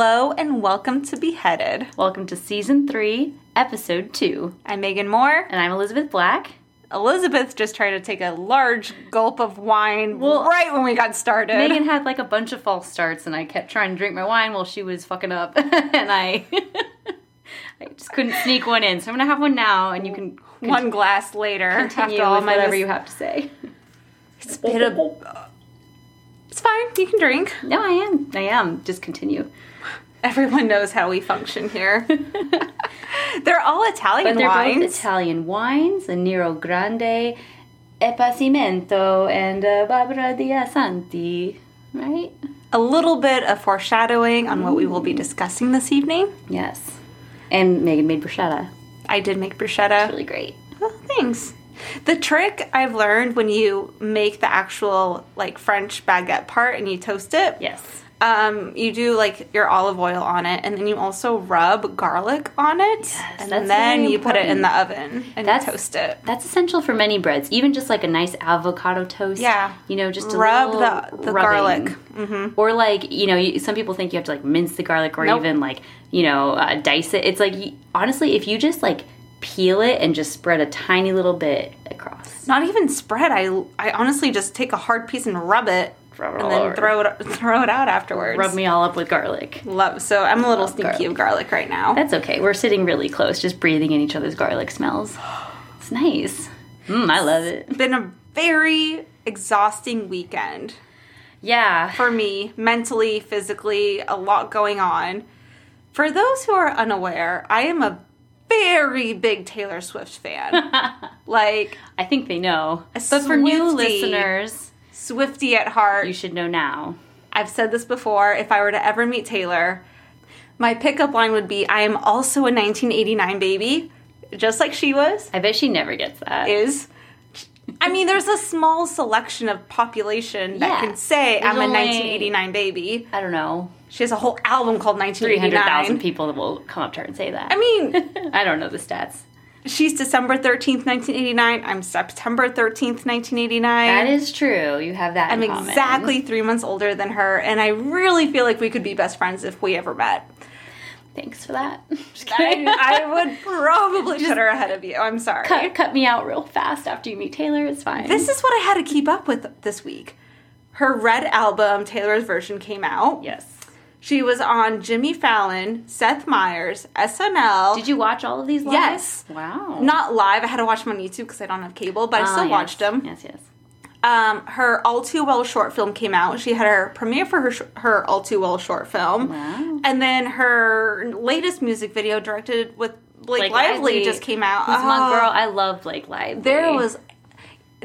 Hello and welcome to Beheaded. Welcome to season three, episode two. I'm Megan Moore. And I'm Elizabeth Black. Elizabeth just tried to take a large gulp of wine Well, right when we got started. Megan had like a bunch of false starts, and I kept trying to drink my wine while she was fucking up, and I, I just couldn't sneak one in. So I'm gonna have one now, and you can con- one glass later continue after all with my whatever mis- you have to say. It's a bit of- It's fine. You can drink. No, I am. I am. Just continue. Everyone knows how we function here. they're all Italian But they're wines. both Italian wines: the Nero Grande, Appassimento, and uh, Barbara di Santi. Right? a little bit of foreshadowing on what we will be discussing this evening. Yes. And Megan made bruschetta. I did make bruschetta. Really great. Oh, thanks. The trick I've learned when you make the actual like French baguette part and you toast it, Yes. Um, you do like your olive oil on it, and then you also rub garlic on it, and that's then you put it in the oven and That's- toast it. That's essential for many breads, even just like a nice avocado toast. Yeah. you know, just a Rub the- the rubbing. garlic. Mm-hmm. or like you know, you, some people think you have to like mince the garlic, or Nope. even like you know, uh, dice it. It's like honestly, if you just like peel it and just spread a tiny little bit across, Not even spread. I I honestly just take a hard piece and rub it, Rub it and then over. throw it throw it out afterwards. rub me all up with garlic. Love. So I'm a little Love sneaky garlic. of garlic right now. That's okay. We're sitting really close, just breathing in each other's garlic smells. It's nice. Mm, I love it. been a very exhausting weekend. Yeah. for me, mentally, physically, a lot going on. For those who are unaware, I am a very big Taylor Swift fan. like, I think they know. But for new listeners, Swifty at heart. you should know now. I've said this before. If I were to ever meet Taylor, my pickup line would be I am also a 1989 baby, just like she was, I bet she never gets that. is. I mean, there's a small selection of population that Yeah. can say There's I'm a 1989 baby. I don't know. She has a whole album called 1989. 300,000 people that will come up to her and say that. I mean, I don't know the stats. She's December 13th, 1989. I'm September 13th, 1989. That is true. You have that I'm in common. exactly three months older than her, and I really feel like we could be best friends if we ever met. Thanks for that. Just I. I would probably put her ahead of you. I'm sorry. cut, cut me out real fast after you meet Taylor. It's fine. This is what I had to keep up with this week. Her Red album, Taylor's version, came out. yes. She was on Jimmy Fallon, Seth Meyers, SNL. Did you watch all of these live? Yes. Wow. Not live. I had to watch them on YouTube because I don't have cable, but I Ah, still yes. watched them. Yes, yes. um, her All Too Well short film came out. She had her premiere for her sh- her All Too Well short film, Wow. and then her latest music video directed with Blake, Blake Lively, just came out. Who's Oh, girl? I love Blake Lively. There was.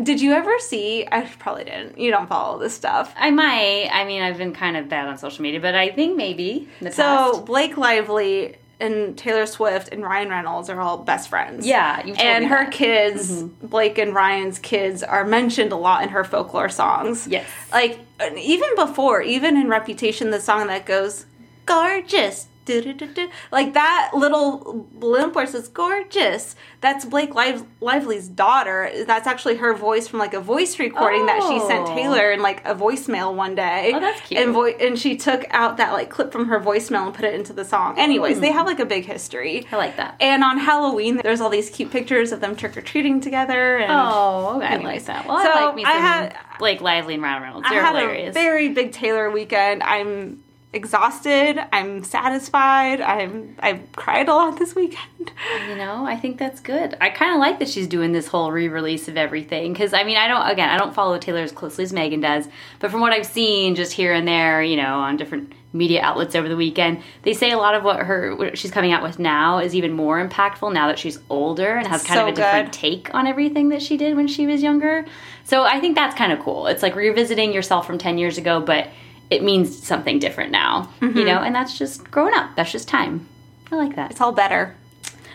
Did you ever see? I probably didn't. You don't follow this stuff. I might. I mean, I've been kind of bad on social media, but I think maybe in the So past. Blake Lively and Taylor Swift and Ryan Reynolds are all best friends. Yeah, you told and her that. kids, mm-hmm. Blake and Ryan's kids, are mentioned a lot in her folklore songs. Yes. like even before, even in Reputation, the song that goes gorgeous. Do-do-do-do," Like that little blimp where is gorgeous. That's Blake Liv- Lively's daughter. That's actually her voice from like a voice recording that she sent Oh. Taylor in like a voicemail one day. Oh, that's cute. And, vo- and she took out that like clip from her voicemail and put it into the song. Anyways, they hmm. have like a big history. I like that. And on Halloween, there's all these cute pictures of them trick or treating together. And Oh, I Anyways. like that. Well, So, I like me I some had- Blake Lively and Ryan Reynolds. I They're had hilarious. a very big Taylor weekend. I'm exhausted. I'm satisfied. I'm I've cried a lot this weekend. You know, I think that's good. I kind of like that she's doing this whole re-release of everything because I mean, I don't again, I don't follow Taylor as closely as Megan does, but from what I've seen just here and there, you know, on different media outlets over the weekend, they say a lot of what her what she's coming out with now is even more impactful now that she's older and has kind So of a different good. take on everything that she did when she was younger. So I think that's kind of cool. It's like revisiting yourself from 10 years ago, but it means something different now, Mm-hmm. you know, and that's just growing up. That's just time. I like that. It's all better.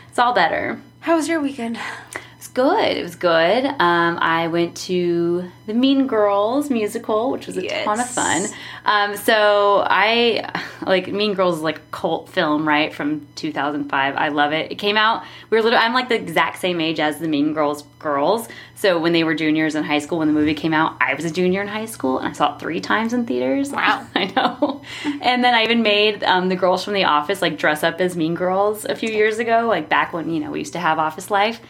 It's all better. How was your weekend? Good. It was good. Um, I went to the Mean Girls musical, which was a ton of fun. Um, so I like Mean Girls is like a cult film, right, from 2005. I love it. It came out. We were literally. I'm like the exact same age as the Mean Girls girls. So when they were juniors in high school, when the movie came out, I was a junior in high school, and I saw it three times in theaters. Wow. I know. And then I even made um, the girls from The Office like dress up as Mean Girls a few years ago, like back when you know we used to have Office Life.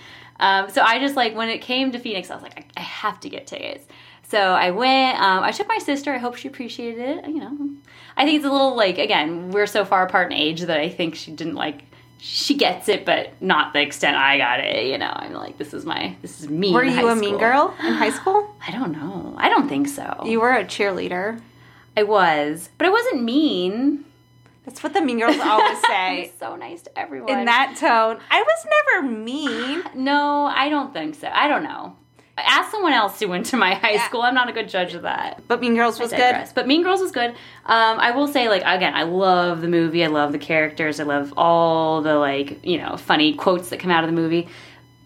Um, so I just like when it came to Phoenix, I was like, I, I have to get tickets. So I went. Um, I took my sister. I hope she appreciated it. You know, I think it's a little like again, we're so far apart in age that I think she didn't like. She gets it, but not the extent I got it. You know, I'm like, this is my, this is me. Were you a mean girl in high school? I don't know. I don't think so. You were a cheerleader. I was, but I wasn't mean. That's what the mean girls always say. so nice to everyone. In that tone, I was never mean. No, I don't think so. I don't know. Ask someone else who went to my high school. I'm not a good judge of that. But Mean Girls was good. But Mean Girls was good. Um, I will say, like, again, I love the movie. I love the characters. I love all the like, you know, funny quotes that come out of the movie.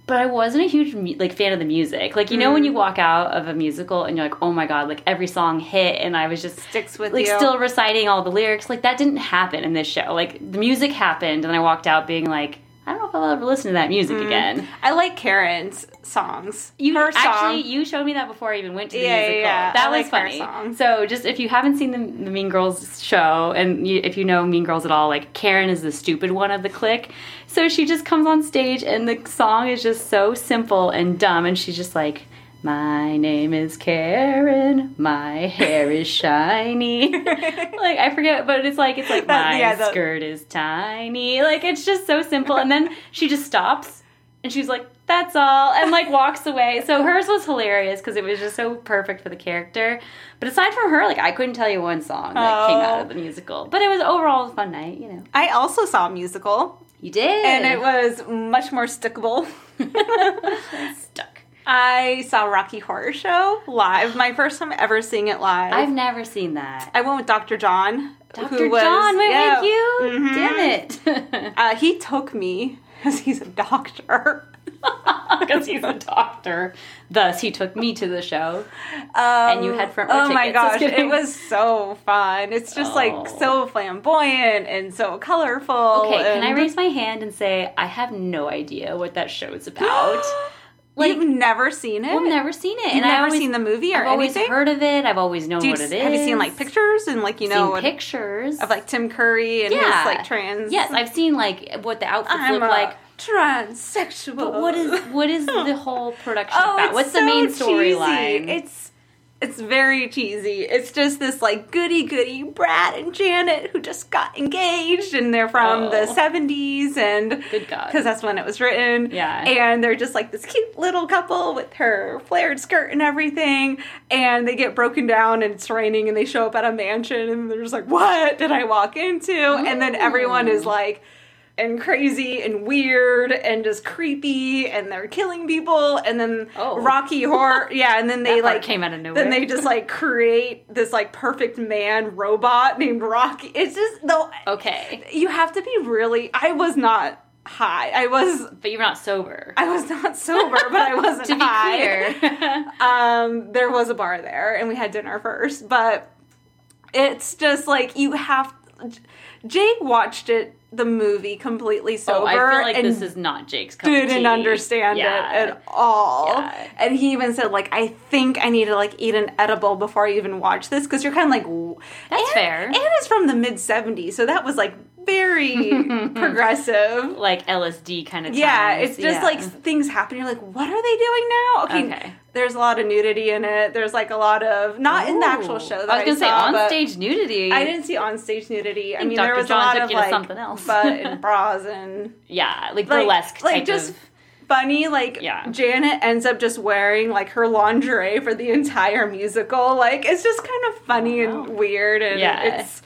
But I wasn't a huge like fan of the music. Like, you know, Mm. when you walk out of a musical and you're like, oh my god, like every song hit, and I was just Sticks with like you. still reciting all the lyrics. Like that didn't happen in this show. Like the music happened, and I walked out being like, I don't know if I'll ever listen to that music again. I like Karen's songs. You Her song. actually you showed me that before I even went to the Yeah, musical. yeah. That I was like funny. song. So just if you haven't seen the, the Mean Girls show, and you, if you know Mean Girls at all, like Karen is the stupid one of the clique. So she just comes on stage, and the song is just so simple and dumb, and she's just like. My name is Karen. My hair is shiny. like I forget, but it's like it's like my yeah, the- skirt is tiny. Like it's just so simple. And then she just stops and she's like, "That's all," and like walks away. So hers was hilarious because it was just so perfect for the character. But aside from her, like I couldn't tell you one song that came out Oh. of the oh. musical. But it was overall a fun night. You know, I also saw a musical, you did, and it was much more stickable. stuck. I saw Rocky Horror Show live. My first time ever seeing it live. I've never seen that. I went with Dr. John. Dr. who was- John went yeah. with you. Mhm. Damn it. Uh, he took me because he's a doctor. Because he's a doctor. Thus, he took me to the show. Um, you had front row Oh my tickets. Just gosh, it was so fun. It's just Oh. like so flamboyant and so colorful. Okay, can I and- raise my hand and say I have no idea what that show's about? Like- You've never seen it? I've never seen it, You've and I never seen the movie or I've always anything? heard of it. I've always known what it is. have you seen like pictures and like you know what- pictures of like Tim Curry and Yeah. his like trans? Yes, I've seen like what the outfits I'm look a like. Transsexual. But what is what is the whole production Oh, about? What's the main storyline? It's it's very cheesy. It's just this like goody goody Brad and Janet who just got engaged and they're from the Oh. 70s and Good God. because that's when it was written. Yeah. And they're just like this cute little couple with her flared skirt and everything. And they get broken down and it's raining and they show up at a mansion and they're just like, what did I walk into? And then everyone is like, and crazy and weird and just creepy and they're killing people and then Oh. Rocky Horror yeah and then they like came out of nowhere. then they just like create this like perfect man robot named Rocky it's just though okay, you have to be really I was not high I was but you're not sober. I was not sober but I wasn't to be high clear, um, there was a bar there, and we had dinner first. But it's just like you have. Jake watched it, the movie, completely sober. oh, I feel like and this is not Jake's cup didn't understand Yeah. it at all. Yeah. And he even said, like, I think I need to like eat an edible before I even watch this because you're kind of like, That's and, fair. And it's from the mid '70s, so that was like very progressive. like LSD kind of. Yeah, times. it's just Yeah. like things happen. You're like, what are they doing now? Okay, Okay. there's a lot of nudity in it. There's like a lot of not in the actual show. That I was gonna say saw, on stage nudity. I didn't see on stage nudity. I, think mean, Dr. there was John a lot of like something else. butt and bras and Yeah, like, like, burlesque like type just of. funny. Like Yeah. Janet ends up just wearing like her lingerie for the entire musical. Like it's just kind of funny Wow. and weird, and Yeah. it's.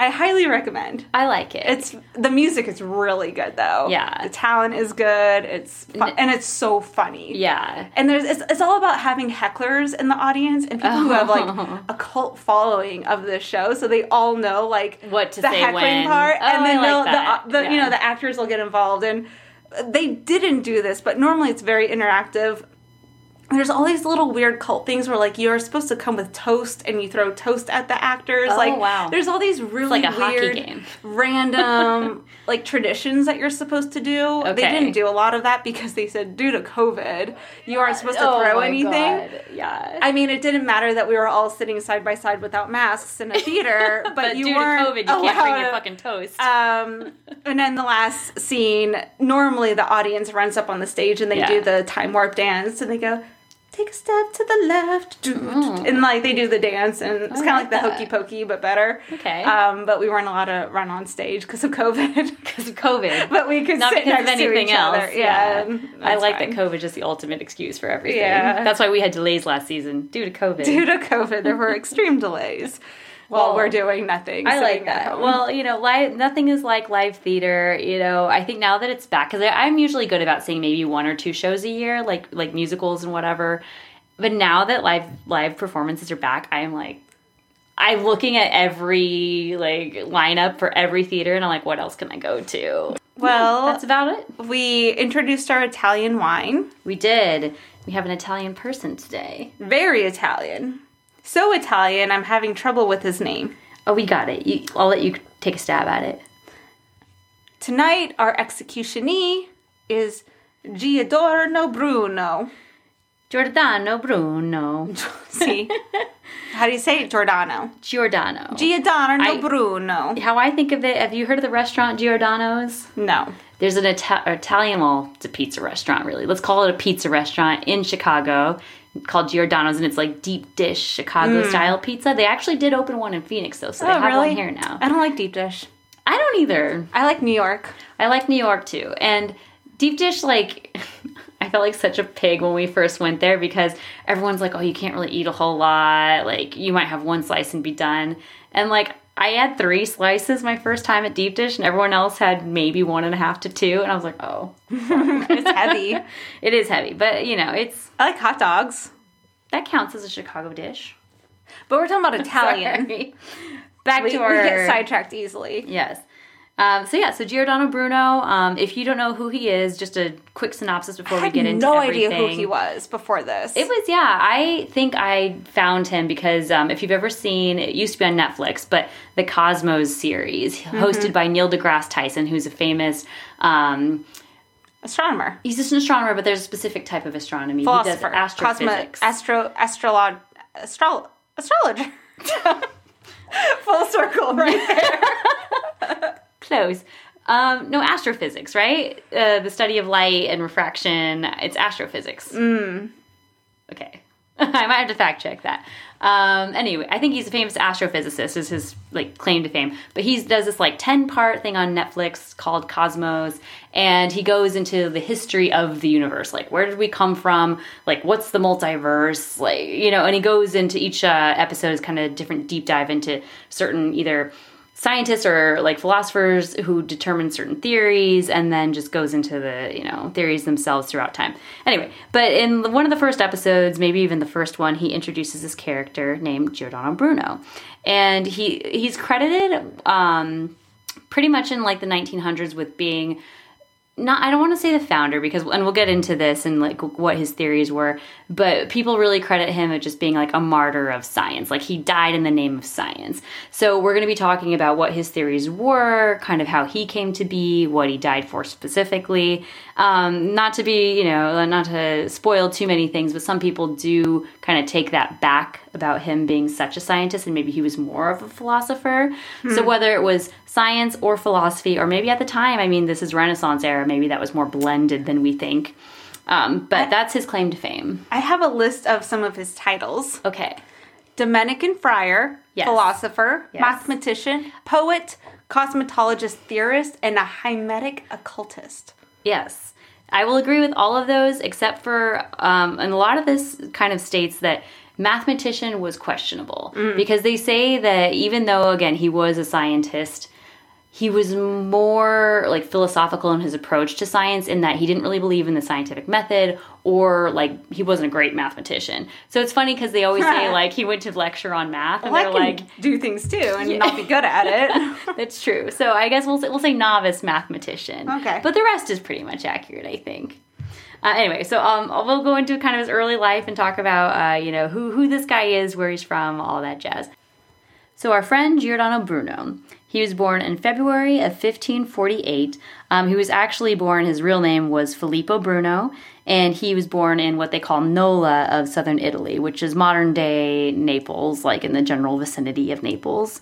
I highly recommend. I like it. It's the music is really good though. Yeah. the talent is good. It's fun, And- it's so funny. yeah. And there's it's, it's all about having hecklers in the audience and people who have like Oh. a cult following of the show, so they all know like What to the say heckling when. part, Oh, and then like that. the, the you know the actors will get involved and. they didn't do this, but normally it's very interactive. There's all these little weird cult things where like you're supposed to come with toast and you throw toast at the actors. Oh, like wow. there's all these really like a weird, game. random like traditions that you're supposed to do. They didn't do a lot of that because they said due to COVID, you aren't supposed to Oh throw anything. God, Yeah. I mean, it didn't matter that we were all sitting side by side without masks in a theater, but, but, you due to weren't COVID, you can't bring your fucking toast. um, and then the last scene, normally the audience runs up on the stage and they Yeah. do the time warp dance and they go, take a step to the left. do," And like they do the dance and it's. Kind of like like the hokey pokey, but better. Okay. Um, but we weren't allowed to run on stage because of COVID. because of COVID. but we could Not sit because of next to anything each else. other. Yeah. and I like fine. that COVID is the ultimate excuse for everything. Yeah. That's why we had delays last season due to COVID. Due to COVID, there were extreme delays while Well, we're doing nothing. I like that. Well, you know, live nothing is like live theater. You know, I think now that it's back, because I'm usually good about seeing maybe one or two shows a year, like like musicals and whatever. But now that live live performances are back, I am like, I'm looking at every like lineup for every theater, and I'm like, what else can I go to? Well, That's about it. we introduced our Italian wine. We did. We have an Italian person today. Very Italian. So Italian, I'm having trouble with his name. Oh, we got it. You, I'll let you take a stab at it. Tonight, our executionee is Giordano Bruno. Giordano Bruno. See? How do you say it? Giordano. Giordano. Giordano I- Bruno. How I think of it, have you heard of the restaurant Giordano's? No. There's an Ita- Italian, well, it's a pizza restaurant, really. Let's call it a pizza restaurant in Chicago called Giordano's, and it's like deep dish Chicago style pizza. They actually did open one in Phoenix, though, so they Mm. Oh, have really? one here now. I don't like deep dish. I don't either. I like New York. I like New York too. And deep dish, like, I felt like such a pig when we first went there because everyone's like, oh, you can't really eat a whole lot. Like, you might have one slice and be done. And like, I had three slices my first time at deep dish, and everyone else had maybe one and a half to two. And I was like, oh, It's heavy. it is heavy. But, you know, it's I like hot dogs. that counts as a Chicago dish. But we're talking about Italian. Back We, to we our. get sidetracked easily. Yes. Um, so yeah, so Giordano Bruno. Um, if you don't know who he is, just a quick synopsis before I we get into no everything. idea who he was before this. It was yeah. I think I found him because um, if you've ever seen, it used to be on Netflix, but the Cosmos series, Mm-hmm. hosted by Neil deGrasse Tyson, who's a famous. Um, astronomer, he's just an astronomer, but there's a specific type of astronomy. philosopher, he does astrophysics. cosmo, astro, astrolog, astro, astrologer. Full circle, right? Close. Um, no, astrophysics, right? Uh, the study of light and refraction. It's astrophysics. Mm. Okay. I might have to fact check that. Um, anyway, I think he's a famous astrophysicist, is his like claim to fame. But he does this like ten part thing on Netflix called Cosmos, and he goes into the history of the universe, like where did we come from, like what's the multiverse, like you know, and he goes into each uh, episode is kind of different deep dive into certain either scientists or like philosophers who determine certain theories and then just goes into the you know theories themselves throughout time. Anyway but in one of the first episodes maybe even the first one he introduces this character named giordano bruno. And he he's credited um pretty much in like the 1900s with being not I don't want to say the founder because and we'll get into this and like what his theories were, but people really credit him as just being like a martyr of science. Like he died in the name of science. So we're going to be talking about what his theories were, kind of how he came to be, what he died for specifically. Um, not to be, you know, not to spoil too many things, but some people do kind of take that back about him being such a scientist and maybe he was more of a philosopher. So whether it was science or philosophy, or maybe at the time, I mean, this is Renaissance era, maybe that was more blended than we think. Um, but that's his claim to fame. I have a list of some of his titles: Okay. Dominican friar, Yes. philosopher, Yes. mathematician, poet, cosmetologist, theorist, and a Hermetic occultist. Yes. I will agree with all of those, except for, um, and a lot of this kind of states that mathematician was questionable. Because they say that even though, again, he was a scientist, he was more like philosophical in his approach to science in that he didn't really believe in the scientific method or like he wasn't a great mathematician. So it's funny because they always say like he went to lecture on math and Well, they're like do things too and not be good at it. that's true. So I guess we'll say, we'll say novice mathematician. Okay. But the rest is pretty much accurate, I think. Uh, anyway, so um, we'll go into kind of his early life and talk about uh, you know who who this guy is, where he's from, all that jazz. So our friend Giordano Bruno, he was born in February of 1548. Um, he was actually born. His real name was Filippo Bruno, and he was born in what they call Nola of southern Italy, which is modern day Naples, like in the general vicinity of Naples.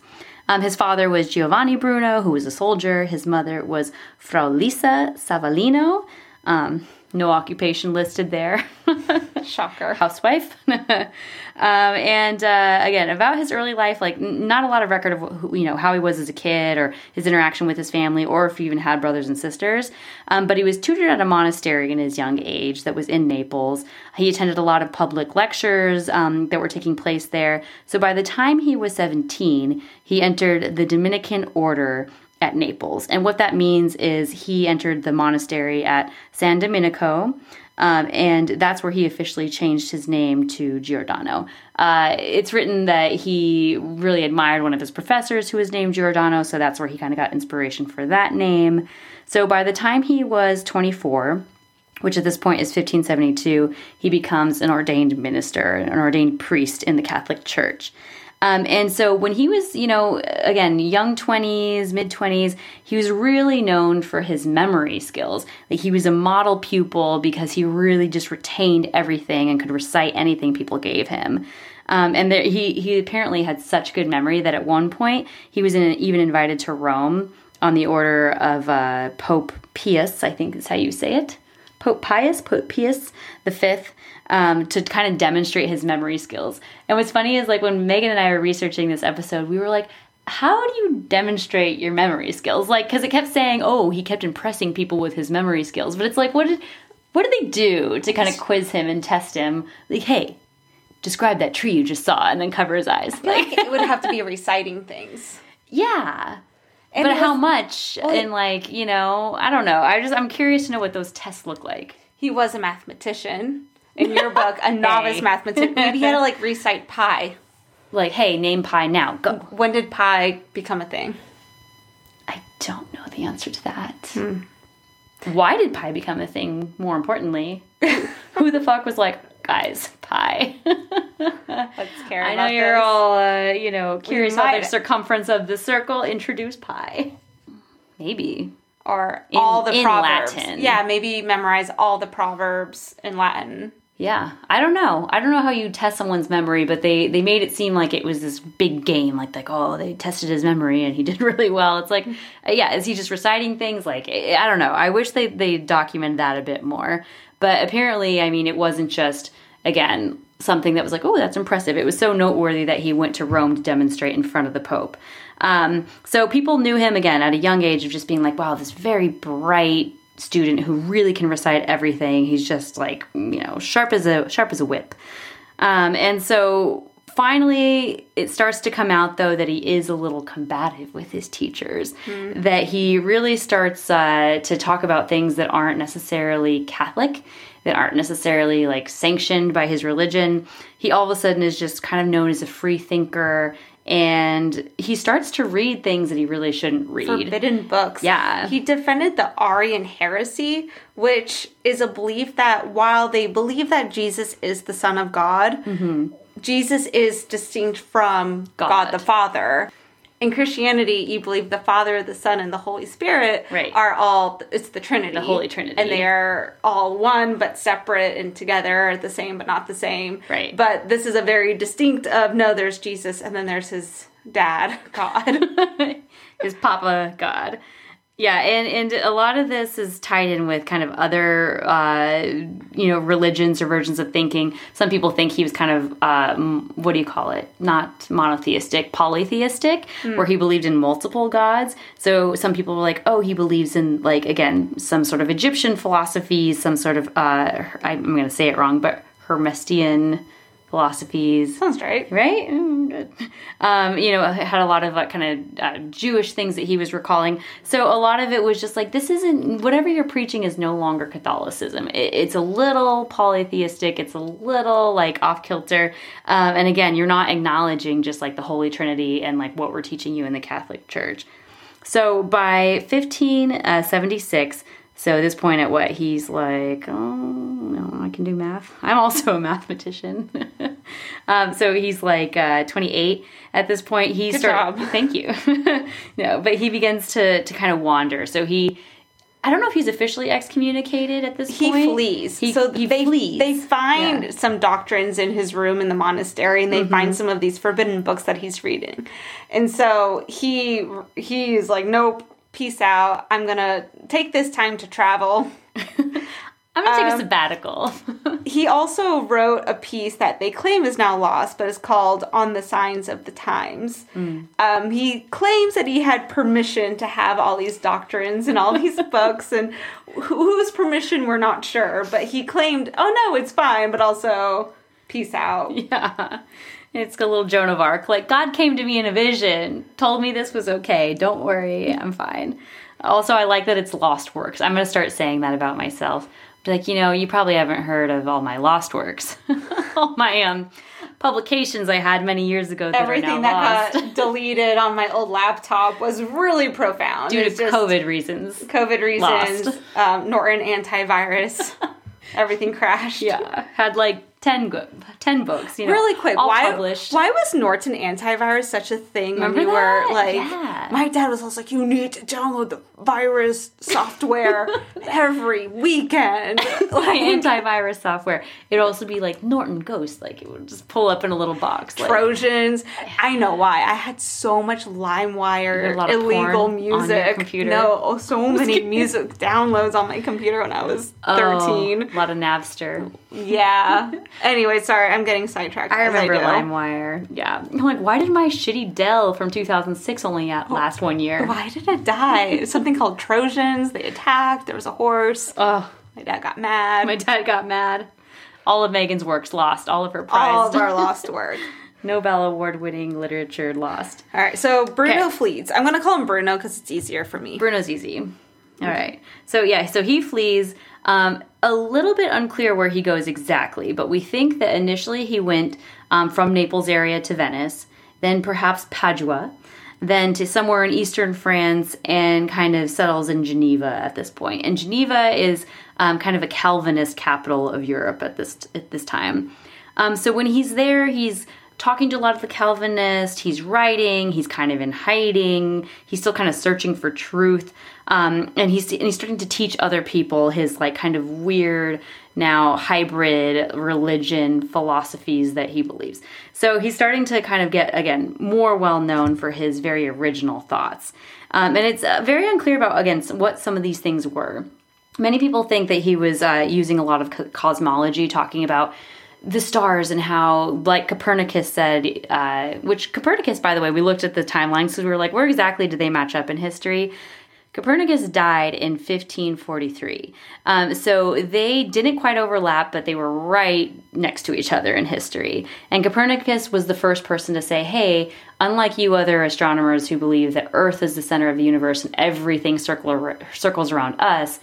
Um, his father was Giovanni Bruno, who was a soldier. His mother was Frau Lisa Savolino. Um, no occupation listed there. Shocker. housewife. um, and uh, again, about his early life, like n- not a lot of record of who, you know how he was as a kid or his interaction with his family, or if he even had brothers and sisters. Um, but he was tutored at a monastery in his young age that was in Naples. He attended a lot of public lectures um, that were taking place there. So by the time he was 17, he entered the Dominican order at Naples. And what that means is he entered the monastery at San Domenico. Um, and that's where he officially changed his name to Giordano. Uh, it's written that he really admired one of his professors who was named Giordano, so that's where he kind of got inspiration for that name. So by the time he was 24, which at this point is 1572, he becomes an ordained minister, an ordained priest in the Catholic Church. Um, and so when he was, you know, again, young 20s, mid 20s, he was really known for his memory skills. Like he was a model pupil because he really just retained everything and could recite anything people gave him. Um, and there, he, he apparently had such good memory that at one point he was in, even invited to Rome on the order of uh, Pope Pius, I think is how you say it. Pope Pius, Pope Pius the fifth, um, to kind of demonstrate his memory skills. And what's funny is like when Megan and I were researching this episode, we were like, how do you demonstrate your memory skills? Like, because it kept saying, oh, he kept impressing people with his memory skills, but it's like, what did what did they do to kind of quiz him and test him? Like, hey, describe that tree you just saw, and then cover his eyes. Like Like, it would have to be reciting things. yeah. And but it how was- much? and like, you know, I don't know. I just I'm curious to know what those tests look like. He was a mathematician. In your book, a novice mathematician. Maybe he had to like recite pi. Like, hey, name pi now. Go. When did pi become a thing? I don't know the answer to that. Why did pi become a thing? More importantly, who the fuck was like, guys, pi? Let's care I know you're this. all, uh, you know, curious about the circumference of the circle. Introduce pi. Maybe. or all the in proverbs. Latin. Yeah, maybe memorize all the proverbs in Latin. Yeah, I don't know. I don't know how you test someone's memory, but they they made it seem like it was this big game, like like oh they tested his memory and he did really well. It's like uh, yeah, is he just reciting things? Like I I don't know. I wish they they documented that a bit more. But apparently, I mean, it wasn't just again something that was like oh that's impressive. It was so noteworthy that he went to Rome to demonstrate in front of the Pope. Um, so people knew him again at a young age of just being like wow this very bright student who really can recite everything. He's just like you know sharp as a sharp as a whip. Um, and so finally, it starts to come out though that he is a little combative with his teachers. That he really starts uh, to talk about things that aren't necessarily Catholic. That aren't necessarily like sanctioned by his religion. He all of a sudden is just kind of known as a free thinker, and he starts to read things that he really shouldn't read. Forbidden books. Yeah. He defended the Arian heresy, which is a belief that while they believe that Jesus is the Son of God, mm-hmm. Jesus is distinct from God. God. the Father. In Christianity, you believe the Father, the Son, and the Holy Spirit Right. are all, it's the Trinity. The Holy Trinity. And they are all one, but separate and together, the same, but not the same. Right. But this is a very distinct of no, there's Jesus, and then there's his dad, God. his papa god yeah and and a lot of this is tied in with kind of other uh you know religions or versions of thinking. Some people think he was kind of um what do you call it? Not monotheistic polytheistic where he believed in multiple gods. So some people were like oh he believes in like again some sort of egyptian philosophies some sort of uh i'm going to say it wrong but hermestian philosophies Sounds right. right? Mm, good. Um, you know, it had a lot of like kind of uh, Jewish things that he was recalling. So a lot of it was just like, this isn't whatever you're preaching is no longer Catholicism. It, it's a little polytheistic. It's a little like off kilter. Um, and again, you're not acknowledging just like the Holy Trinity and like what we're teaching you in the Catholic Church. So by 1576, so at this point, at what he's like, oh no, I can do math. I'm also a mathematician. um, so he's like uh, 28 at this point. He Good start- job. Thank you. no, but he begins to to kind of wander. So he, I don't know if he's officially excommunicated at this He point. flees. He, so he they flees. they find Yeah. Mm-hmm. some doctrines in his room in the monastery, and they find some of these forbidden books that he's reading. And so he he's like, nope, peace out. I'm gonna take this time to travel. I'm gonna take um, a sabbatical. He also wrote a piece that they claim is now lost, but is called "On the Signs of the Times." Mm. Um, he claims that he had permission to have all these doctrines and all these books, and wh- whose permission we're not sure. But he claimed, "Oh no, it's fine," but also, "Peace out." yeah. It's a little Joan of Arc. Like, God came to me in a vision, told me this was okay. Don't worry, I'm fine. Also, I like that it's lost works. I'm going to start saying that about myself. Be like, you know, you probably haven't heard of all my lost works, all my um, publications I had many years ago that Everything are now that lost got deleted on my old laptop was really profound due to It's just COVID reasons. COVID reasons, um, Norton antivirus, everything crashed. Yeah, had like 10, go- 10 books, you know, Really quick, all why published. why was Norton antivirus such a thing Remember when you that? were like Yeah. my dad was always like you need to download the virus software every weekend. Like antivirus software. It'd also be like Norton Ghost, like it would just pull up in a little box. Like, Trojans. I know why. I had so much LimeWire a lot of illegal porn on your music. computer? No, oh, so many music downloads on my computer when I was oh, 13. a lot of Napster. Yeah. anyway, sorry, I'm getting sidetracked. I remember. LimeWire. Yeah, I'm like, why did my shitty Dell from 2006 only oh, last one year? Why did it die? Something called Trojans. They attacked. There was a horse. Oh, My dad got mad. my dad got mad. All of Megan's works lost. All of her prize. All of our lost work. Nobel Award winning literature lost. All right, so Bruno Okay. flees. I'm gonna call him Bruno because it's easier for me. Bruno's easy. All right. So yeah, so he flees. Um, a little bit unclear where he goes exactly, but we think that initially he went um, from Naples area to Venice, then perhaps Padua, then to somewhere in eastern France, and kind of settles in Geneva at this point. And Geneva is um, kind of a Calvinist capital of Europe at this at this time. Um, so when he's there, he's talking to a lot of the Calvinists. He's writing. He's kind of in hiding. He's still kind of searching for truth, um, and he's and he's starting to teach other people his like kind of weird now hybrid religion philosophies that he believes. So he's starting to kind of get again more well known for his very original thoughts, um, and it's uh, very unclear about again what some of these things were. Many people think that he was uh, using a lot of co- cosmology, talking about the stars and how, like Copernicus said, uh, which Copernicus, by the way, we looked at the timelines because we were like, where exactly do they match up in history? Copernicus died in 1543. Um, so they didn't quite overlap, but they were right next to each other in history. And Copernicus was the first person to say, hey, unlike you other astronomers who believe that Earth is the center of the universe and everything circle, circles around us,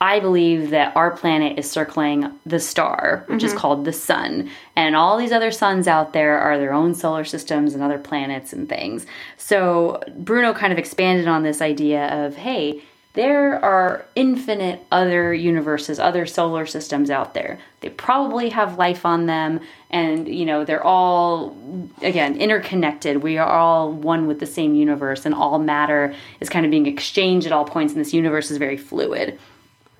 I believe that our planet is circling the star, which is mm-hmm. called the sun. And all these other suns out there are their own solar systems and other planets and things. So Bruno kind of expanded on this idea of hey, there are infinite other universes, other solar systems out there. They probably have life on them, and you know, they're all, again, interconnected. We are all one with the same universe, and all matter is kind of being exchanged at all points, and this universe is very fluid.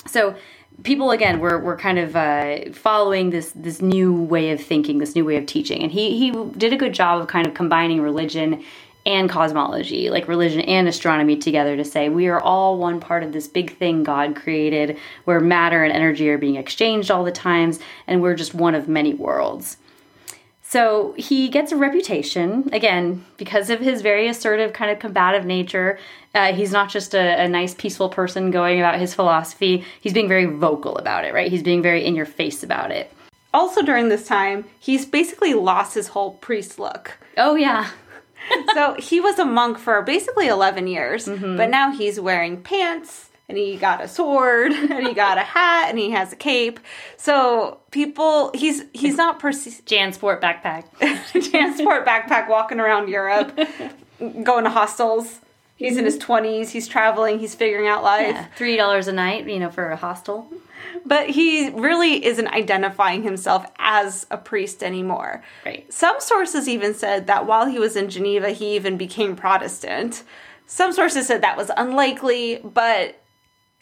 So people again were, were kind of uh, following this this new way of thinking, this new way of teaching, and he he did a good job of kind of combining religion and cosmology, like religion and astronomy together to say we are all one part of this big thing God created where matter and energy are being exchanged all the times and we're just one of many worlds. So he gets a reputation, again, because of his very assertive, kind of combative nature. Uh, he's not just a, a nice, peaceful person going about his philosophy. He's being very vocal about it, right? He's being very in your face about it. also during this time, he's basically lost his whole priest look. Oh yeah. so he was a monk for basically 11 years, but now he's wearing pants and he got a sword and he got a hat and he has a cape. So people, he's he's not perceived. Jansport backpack. transport backpack walking around Europe, going to hostels. He's in his mm-hmm. 20s, he's traveling, he's figuring out life. Yeah, three dollars a night, you know, for a hostel. But he really isn't identifying himself as a priest anymore. Right. Some sources even said that while he was in Geneva, he even became Protestant. Some sources said that was unlikely, but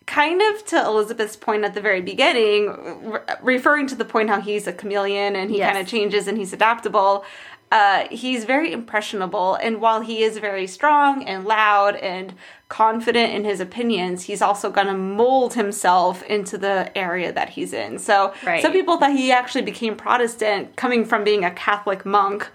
kind of to Elizabeth's point at the very beginning, re- referring to the point how he's a chameleon and he Yes. kind of changes and he's adaptable. Uh, he's very impressionable, and while he is very strong and loud and confident in his opinions, he's also going to mold himself into the area that he's in. So, Right. some people thought he actually became Protestant coming from being a Catholic monk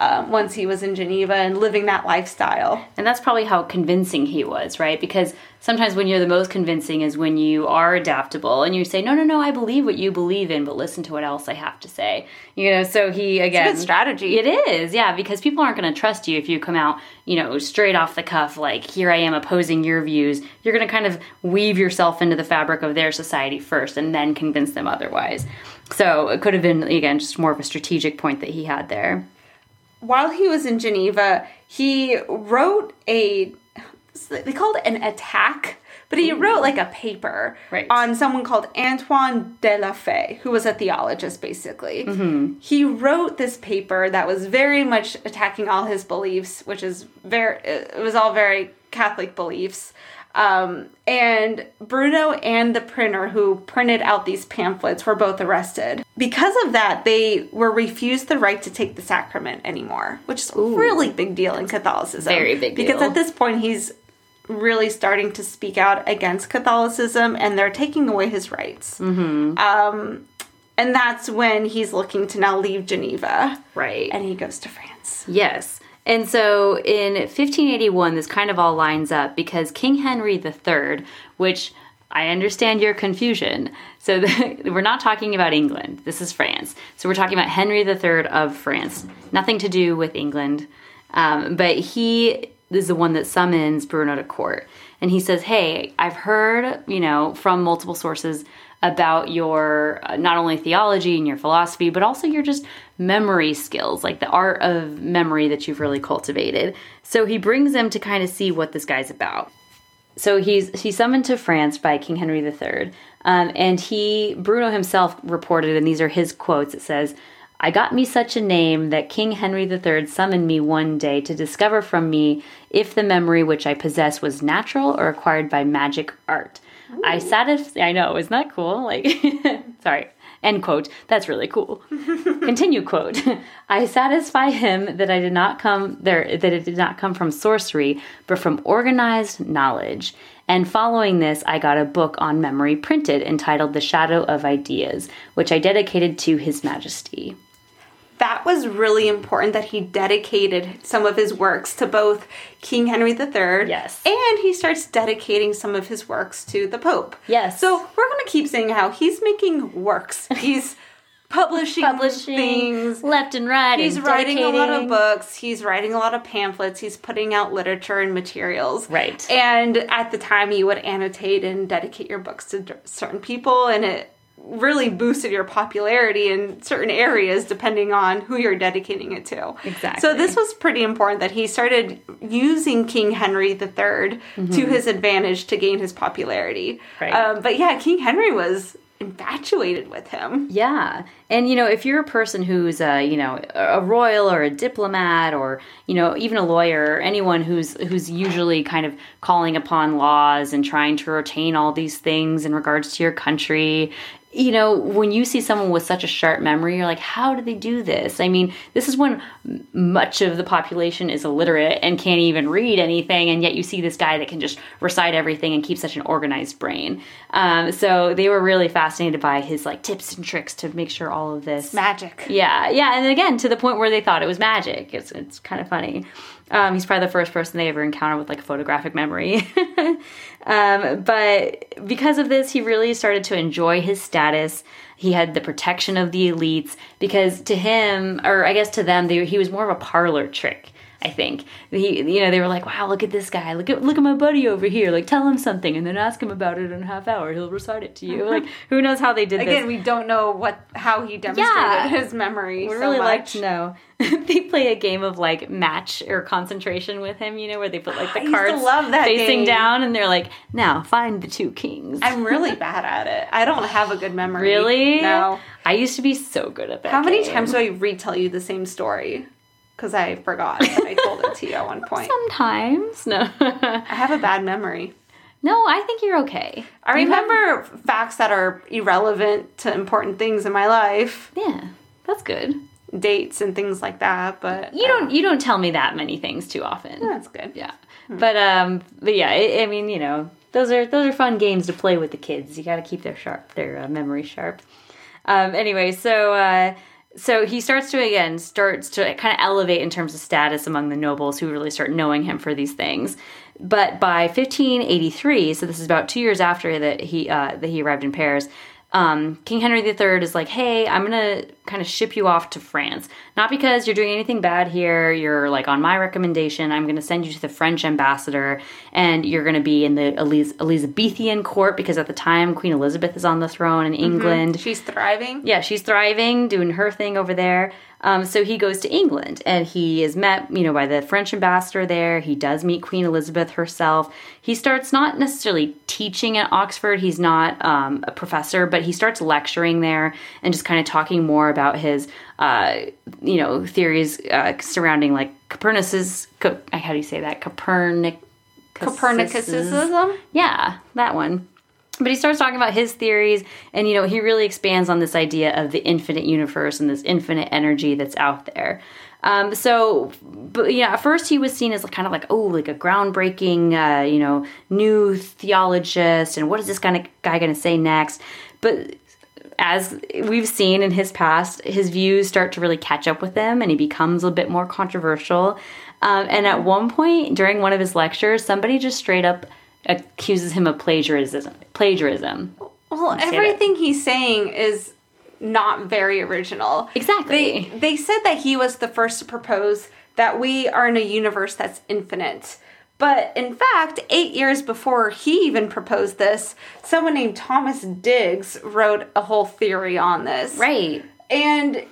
um, once he was in Geneva and living that lifestyle. And that's probably how convincing he was, right? Because sometimes when you're the most convincing is when you are adaptable and you say, no, no, no, I believe what you believe in, but listen to what else I have to say. You know, so he, again. good strategy. It is, yeah, because people aren't going to trust you if you come out, you know, straight off the cuff, like, here I am opposing your views. You're going to kind of weave yourself into the fabric of their society first and then convince them otherwise. So it could have been, again, just more of a strategic point that he had there. while he was in Geneva, he wrote a they called it an attack, but he wrote like a paper Right. on someone called Antoine de la Faye, who was a theologist basically. He wrote this paper that was very much attacking all his beliefs, which is very it was all very Catholic beliefs. Um, and Bruno and the printer who printed out these pamphlets were both arrested. Because of that, they were refused the right to take the sacrament anymore, which is a really big deal in Catholicism. Very big deal. Because at this point, he's really starting to speak out against Catholicism and they're taking away his rights. Mm-hmm. Um, and that's when he's looking to now leave Geneva Right. and he goes to France. Yes. And so in 1581, this kind of all lines up because King Henry III, which I understand your confusion. So the, we're not talking about England. This is France. So we're talking about Henry III of France. Nothing to do with England. Um, but he is the one that summons Bruno to court. And he says, Hey, I've heard, you know, from multiple sources about your uh, not only theology and your philosophy, but also your just memory skills, like the art of memory that you've really cultivated. So he brings him to kind of see what this guy's about. So he's he's summoned to France by King Henry III, um, and he Bruno himself reported, and these are his quotes. It says, "I got me such a name that King Henry III summoned me one day to discover from me if the memory which I possess was natural or acquired by magic art. I satisfy. I know, isn't that cool? Like, sorry." End quote. That's really cool. Continue quote. I satisfy him that I did not come there that it did not come from sorcery, but from organized knowledge. And following this, I got a book on memory printed entitled The Shadow of Ideas, which I dedicated to His Majesty. That was really important that he dedicated some of his works to both King Henry III. Yes. And he starts dedicating some of his works to the Pope. Yes. So we're going to keep saying how he's making works. He's publishing, Publishing things. left and right. He's and writing a lot of books. He's writing a lot of pamphlets. He's putting out literature and materials. Right. And at the time, you would annotate and dedicate your books to certain people, and it really boosted your popularity in certain areas depending on who you're dedicating it to. Exactly. So this was pretty important that he started using King Henry III to his advantage to gain his popularity. Mm-hmm. Right. Um, but yeah, King Henry was infatuated with him. Yeah. And you know, if you're a person who's a, you know, a royal or a diplomat or, you know, even a lawyer or anyone who's who's usually kind of calling upon laws and trying to retain all these things in regards to your country, you know, when you see someone with such a sharp memory, you're like, how do they do this? I mean, this is when much of the population is illiterate and can't even read anything, and yet you see this guy that can just recite everything and keep such an organized brain. Um, so they were really fascinated by his like tips and tricks to make sure all of this Magic. yeah, yeah, and again to the point where they thought it was magic. It's it's kind of funny. Um, he's probably the first person they ever encountered with like a photographic memory. um, but because of this, he really started to enjoy his status. He had the protection of the elites because to him, or I guess to them, they, he was more of a parlor trick. I think he, you know, they were like, "Wow, look at this guy! Look at look at my buddy over here! Like, tell him something, and then ask him about it in a half hour. He'll recite it to you. Uh-huh. Like, who knows how they did this? Again, we don't know what how he demonstrated Yeah. his memory. We'd so really like to know. they play a game of like match or concentration with him, you know, where they put like the cards love that facing game. down, and they're like, "Now find the two kings." I'm really bad at it. I don't have a good memory. really No. I used to be so good at that. How many game. times do I retell you the same story? Because I forgot that I told it to you at one point. Sometimes no. I have a bad memory. no, I think you're okay. I You have- remember facts that are irrelevant to important things in my life, yeah, that's good. dates and things like that. But You don't you don't tell me that many things too often. That's good. Yeah, but um, but yeah, I, I mean, you know, those are those are fun games to play with the kids. You got to keep their sharp, their uh, memory sharp. Um, anyway, so uh, so he starts to again starts to kind of elevate in terms of status among the nobles who really start knowing him for these things. But by 1583, so this is about two years after that he uh, that he arrived in Paris. Um, King Henry III is like, hey, I'm gonna kind of ship you off to France. Not because you're doing anything bad here. You're like on my recommendation. I'm gonna send you to the French ambassador, and you're gonna be in the Eliz- Elizabethan court because at the time Queen Elizabeth is on the throne in England. She's thriving. Yeah, she's thriving, doing her thing over there. Um, so he goes to England and he is met, you know, by the French ambassador there. He does meet Queen Elizabeth herself. He starts not necessarily teaching at Oxford. He's not um, a professor, but he starts lecturing there and just kind of talking more about his, uh, you know, theories uh, surrounding like Copernicus. Co- how do you say that? Copernic. Copernicusism. Yeah, that one. But he starts talking about his theories, and you know, he really expands on this idea of the infinite universe and this infinite energy that's out there. Um, so, but you know, at first he was seen as kind of like, oh, like a groundbreaking, uh, you know, new theologist, and what is this kind of guy going to say next? But as we've seen in his past, his views start to really catch up with him, and he becomes a bit more controversial. Um, and at one point during one of his lectures, somebody just straight up accuses him of plagiarism. Plagiarism. Well, everything he's saying is not very original. Exactly. They they said that he was the first to propose that we are in a universe that's infinite. But in fact, eight years before he even proposed this, someone named Thomas Digges wrote a whole theory on this. Right. And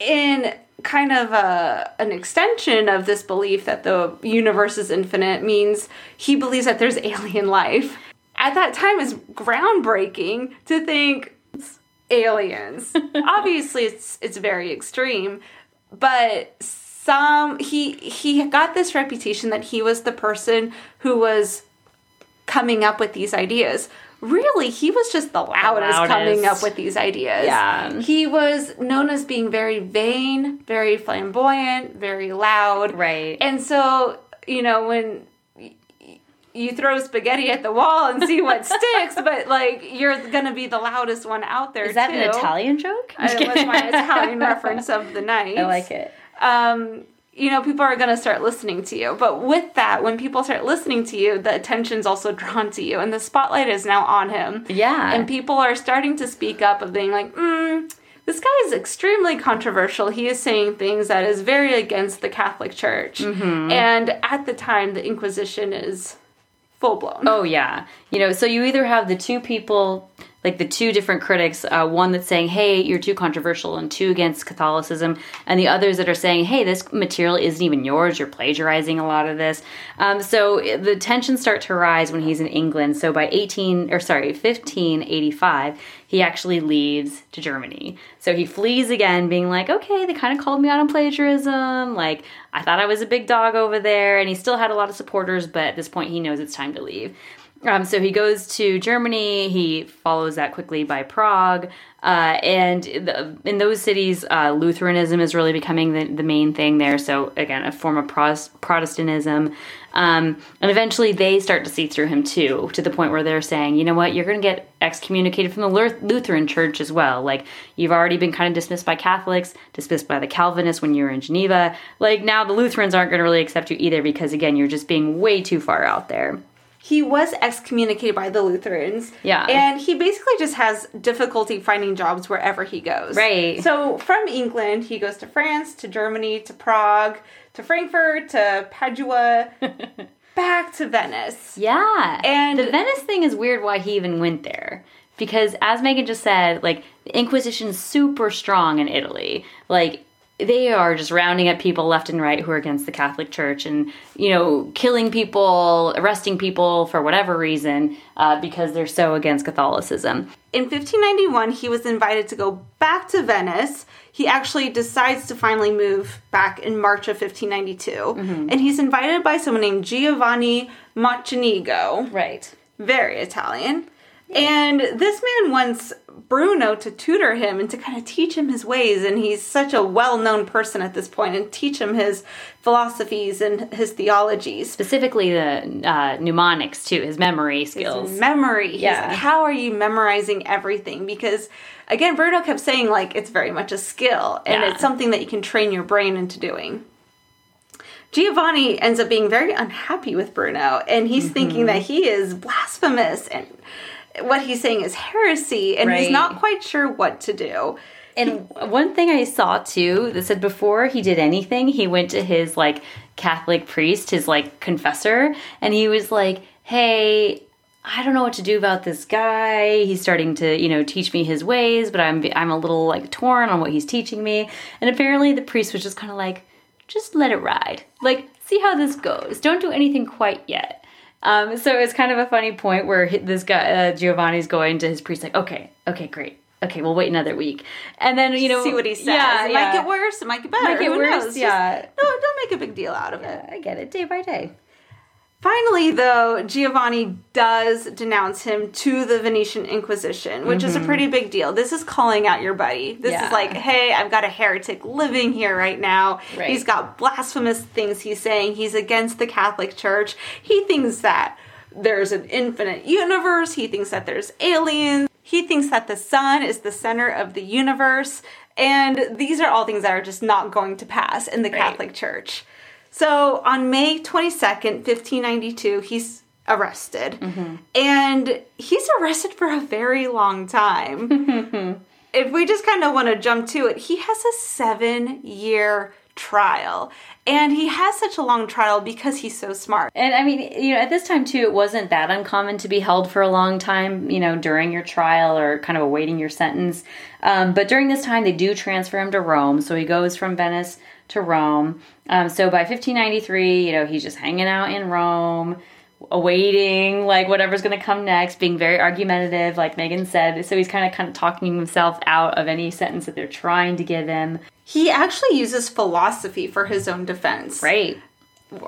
in kind of a, an extension of this belief that the universe is infinite means he believes that there's alien life. At that time is groundbreaking to think aliens. Obviously it's it's very extreme, but some he he got this reputation that he was the person who was coming up with these ideas. Really, he was just the loudest, loudest. coming up with these ideas. Yeah. He was known as being very vain, very flamboyant, very loud. Right. And so, you know, when you throw spaghetti at the wall and see what sticks, but like you're gonna be the loudest one out there. Is that too. an Italian joke? It was my Italian reference of the night. I like it. Um, you know, people are going to start listening to you. But with that, when people start listening to you, the attention's also drawn to you, and the spotlight is now on him. Yeah. And people are starting to speak up of being like, mm, this guy is extremely controversial. He is saying things that is very against the Catholic Church. Mm-hmm. And at the time, the Inquisition is full blown. Oh yeah, you know. So you either have the two people, like the two different critics, uh, one that's saying, "Hey, you're too controversial," and two against Catholicism, and the others that are saying, "Hey, this material isn't even yours. You're plagiarizing a lot of this." Um, so uh, the tensions start to rise when he's in England. So by 18 or sorry, 1585, he actually leaves to Germany. So he flees again, being like, "Okay, they kind of called me out on plagiarism. Like I thought I was a big dog over there," and he still had a lot of supporters, but at this point, he knows it's time to leave. Um, so he goes to Germany. He follows that quickly by Prague, uh, and the, in those cities, uh, Lutheranism is really becoming the, the main thing there. So again, a form of Protestantism, um, and eventually they start to see through him too, to the point where they're saying, you know what, you're going to get excommunicated from the Lutheran Church as well. Like you've already been kind of dismissed by Catholics, dismissed by the Calvinists when you were in Geneva. Like now the Lutherans aren't going to really accept you either because again, you're just being way too far out there. He was excommunicated by the Lutherans. Yeah. And he basically just has difficulty finding jobs wherever he goes. Right. So from England, he goes to France, to Germany, to Prague, to Frankfurt, to Padua, back to Venice. Yeah. And- the Venice thing is weird why he even went there. Because as Megan just said, like the Inquisition's super strong in Italy. Like they are just rounding up people left and right who are against the Catholic Church and, you know, killing people, arresting people for whatever reason uh, because they're so against Catholicism. In 1591, he was invited to go back to Venice. He actually decides to finally move back in March of 1592. And he's invited by someone named Giovanni Mocenigo. Right. Very Italian. And this man wants Bruno to tutor him and to kind of teach him his ways. And he's such a well known person at this point and teach him his philosophies and his theologies. Specifically the uh, mnemonics, too, his memory skills. memory. He's Yeah. like, how are you memorizing everything? Because again, Bruno kept saying like it's very much a skill and Yeah. it's something that you can train your brain into doing. Giovanni ends up being very unhappy with Bruno and he's thinking Mm-hmm. that he is blasphemous and what he's saying is heresy and he's not quite sure what to do. And one thing I saw too that said before he did anything, he went to his like Catholic priest, his like confessor, and he was like, "Hey, I don't know what to do about this guy. He's starting to, you know, teach me his ways, but I'm I'm a little like torn on what he's teaching me." And apparently the priest was just kind of like, "Just let it ride. Like, see how this goes. Don't do anything quite yet." Um, so it's kind of a funny point where this guy uh, Giovanni's going to his priest like, "Okay, okay, great." Okay, we'll wait another week, and then you know See what he says. Yeah, it yeah. might get worse, it might get better. Might get who worse, knows? Just- yeah. no, don't make a big deal out of it. I get it day by day. Finally, though, Giovanni does denounce him to the Venetian Inquisition, which is a pretty big deal. This is calling out your buddy. This Mm-hmm. Yeah. is like, hey, I've got a heretic living here right now. Right. He's got blasphemous things he's saying. He's against the Catholic Church. He thinks that there's an infinite universe. He thinks that there's aliens. He thinks that the sun is the center of the universe. And these are all things that are just not going to pass in the Right. Catholic Church. So on May 22nd, 1592, he's arrested. And he's arrested for a very long time. if we just kind of want to jump to it, he has a seven year trial. And he has such a long trial because he's so smart. And I mean, you know, at this time too, it wasn't that uncommon to be held for a long time, you know, during your trial or kind of awaiting your sentence. Um, but during this time, they do transfer him to Rome. So he goes from Venice to Rome. Um, so by 1593, you know, he's just hanging out in Rome, awaiting like whatever's going to come next, being very argumentative, like Megan said. So he's kind of kind of talking himself out of any sentence that they're trying to give him. He actually uses philosophy for his own defense. Right.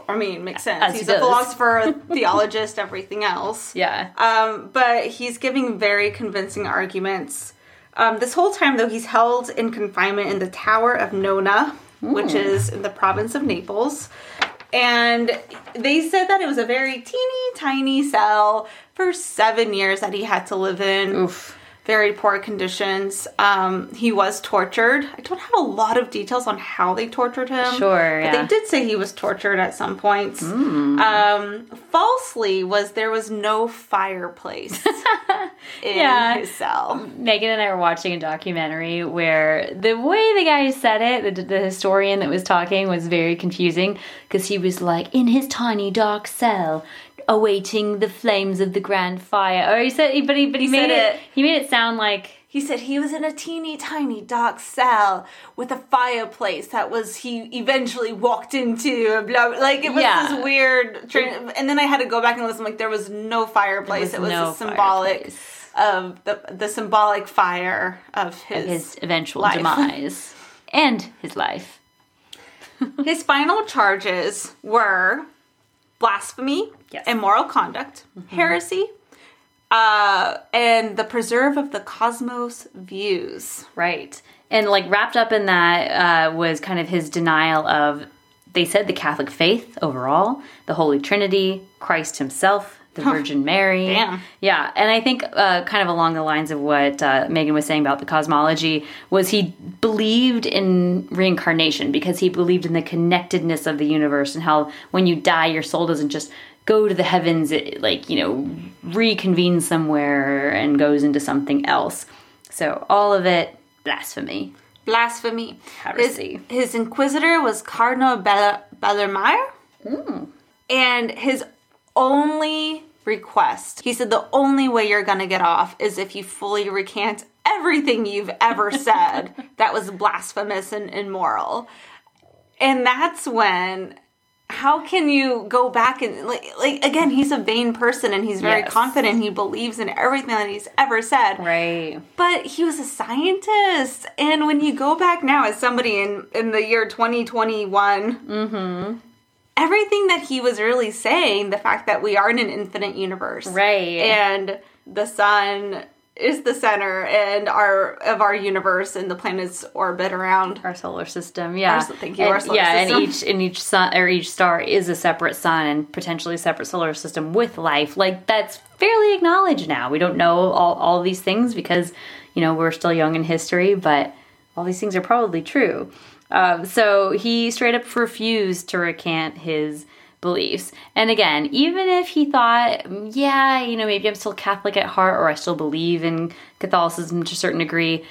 I mean, makes sense. As he he's a philosopher, a theologist, everything else. Yeah. Um, but he's giving very convincing arguments. Um, this whole time, though, he's held in confinement in the Tower of Nona, which hmm. is in the province of Naples. And they said that it was a very teeny tiny cell for seven years that he had to live in. Oof. Very poor conditions. Um, he was tortured. I don't have a lot of details on how they tortured him. Sure, But yeah. they did say he was tortured at some points. Um, falsely was there was no fireplace in Yeah. his cell. Megan and I were watching a documentary where the way the guy said it, the, the historian that was talking, was very confusing because he was like, in his tiny dark cell, awaiting the flames of the grand fire. Or he said, but he, but he, made it, it- he made it sound like He said he was in a teeny tiny dark cell with a fireplace that was he eventually walked into. Blah, blah. like it was Yeah. this weird. And then I had to go back and listen. Like there was no fireplace. There it was no a symbolic fireplace. of the the symbolic fire of his his eventual life. demise and his life. His final charges were blasphemy, Yes. Mm-hmm. immoral conduct, heresy, uh, and the preserve of the cosmos views. Right. And like wrapped up in that uh, was kind of his denial of, they said the Catholic faith overall, the Holy Trinity, Christ himself, the Virgin Mary. Damn. Yeah, and I think uh, kind of along the lines of what uh, Megan was saying about the cosmology was he believed in reincarnation because he believed in the connectedness of the universe and how when you die, your soul doesn't just go to the heavens, it, like you know, reconvenes somewhere and goes into something else. So all of it blasphemy. Blasphemy. His, Heresy. his inquisitor was Cardinal Bel- Bellarmine. Hmm. And his only request, he said the only way you're going to get off is if you fully recant everything you've ever said that was blasphemous and immoral. And that's when how can you go back and like, like again he's a vain person and he's very Yes. confident he believes in everything that he's ever said Right. but he was a scientist, and when you go back now as somebody in in the year 2021, mm-hmm. everything that he was really saying, the fact that we are in an infinite universe, Right. and the sun is the center and our of our universe, and the planets orbit around. our solar system yeah Our- thank you, and, our solar yeah system. and each and each sun or each star is a separate sun and potentially a separate solar system with life like that's fairly acknowledged now we don't know all, all these things because you know we're still young in history but all these things are probably true um, so he straight up refused to recant his beliefs. And again, even if he thought, yeah, you know, maybe I'm still Catholic at heart or I still believe in Catholicism to a certain degree,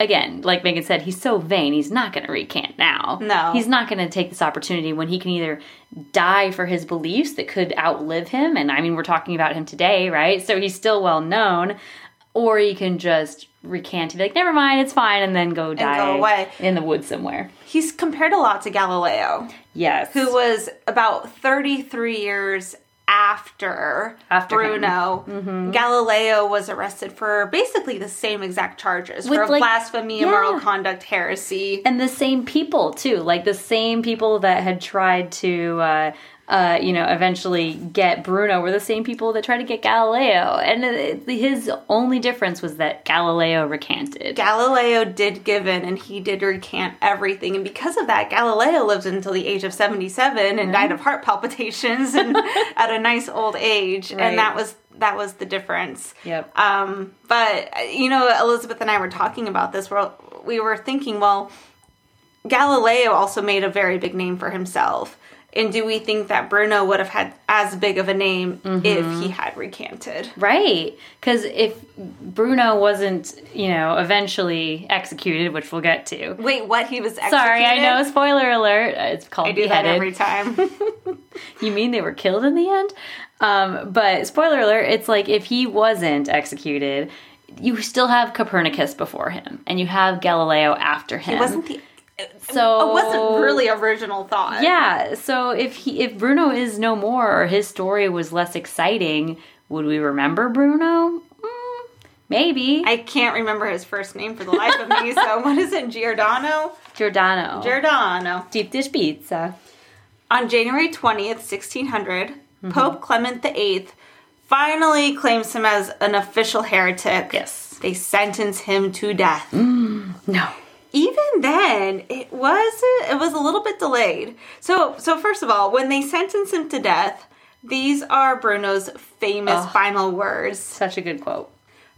again, like Megan said, he's so vain, he's not going to recant now. No. He's not going to take this opportunity when he can either die for his beliefs that could outlive him. And I mean, we're talking about him today, right? So he's still well known. Or he can just recant and be like, never mind, it's fine, and then go die go away. in the woods somewhere. He's compared a lot to Galileo, Yes. who was about 33 years after, After. Bruno. Galileo was arrested for basically the same exact charges With, for like- blasphemy, yeah. immoral conduct, heresy. and the same people too like the same people that had tried to uh uh, you know, eventually get Bruno were the same people that tried to get Galileo, and it, his only difference was that Galileo recanted. Galileo did give in and he did recant everything. And because of that, Galileo lived until the age of 77 and died of heart palpitations and at a nice old age. Right. And that was that was the difference. Yep. Um, but you know, Elizabeth and I were talking about this. We're, we were thinking, well, Galileo also made a very big name for himself. And do we think that Bruno would have had as big of a name if he had recanted? Right. Because if Bruno wasn't, you know, eventually executed, which we'll get to. Wait, what? He was executed? Sorry, I know, spoiler alert. It's called I do that beheaded. every time. You mean they were killed in the end? Um, but spoiler alert, it's like if he wasn't executed, you still have Copernicus before him, and you have Galileo after him. It wasn't the. So It wasn't really original thought. Yeah. So if he, if Bruno is no more, or his story was less exciting, would we remember Bruno? Mm, maybe. I can't remember his first name for the life of me. So what is it? Giordano. Giordano. Giordano. Deep dish pizza. On January twentieth, sixteen Mm-hmm. Pope Clement VIII finally claims him as an official heretic. Yes. They sentence him to death. No. Even then it was it was a little bit delayed so so first of all when they sentence him to death these are bruno's famous final words Such a good quote.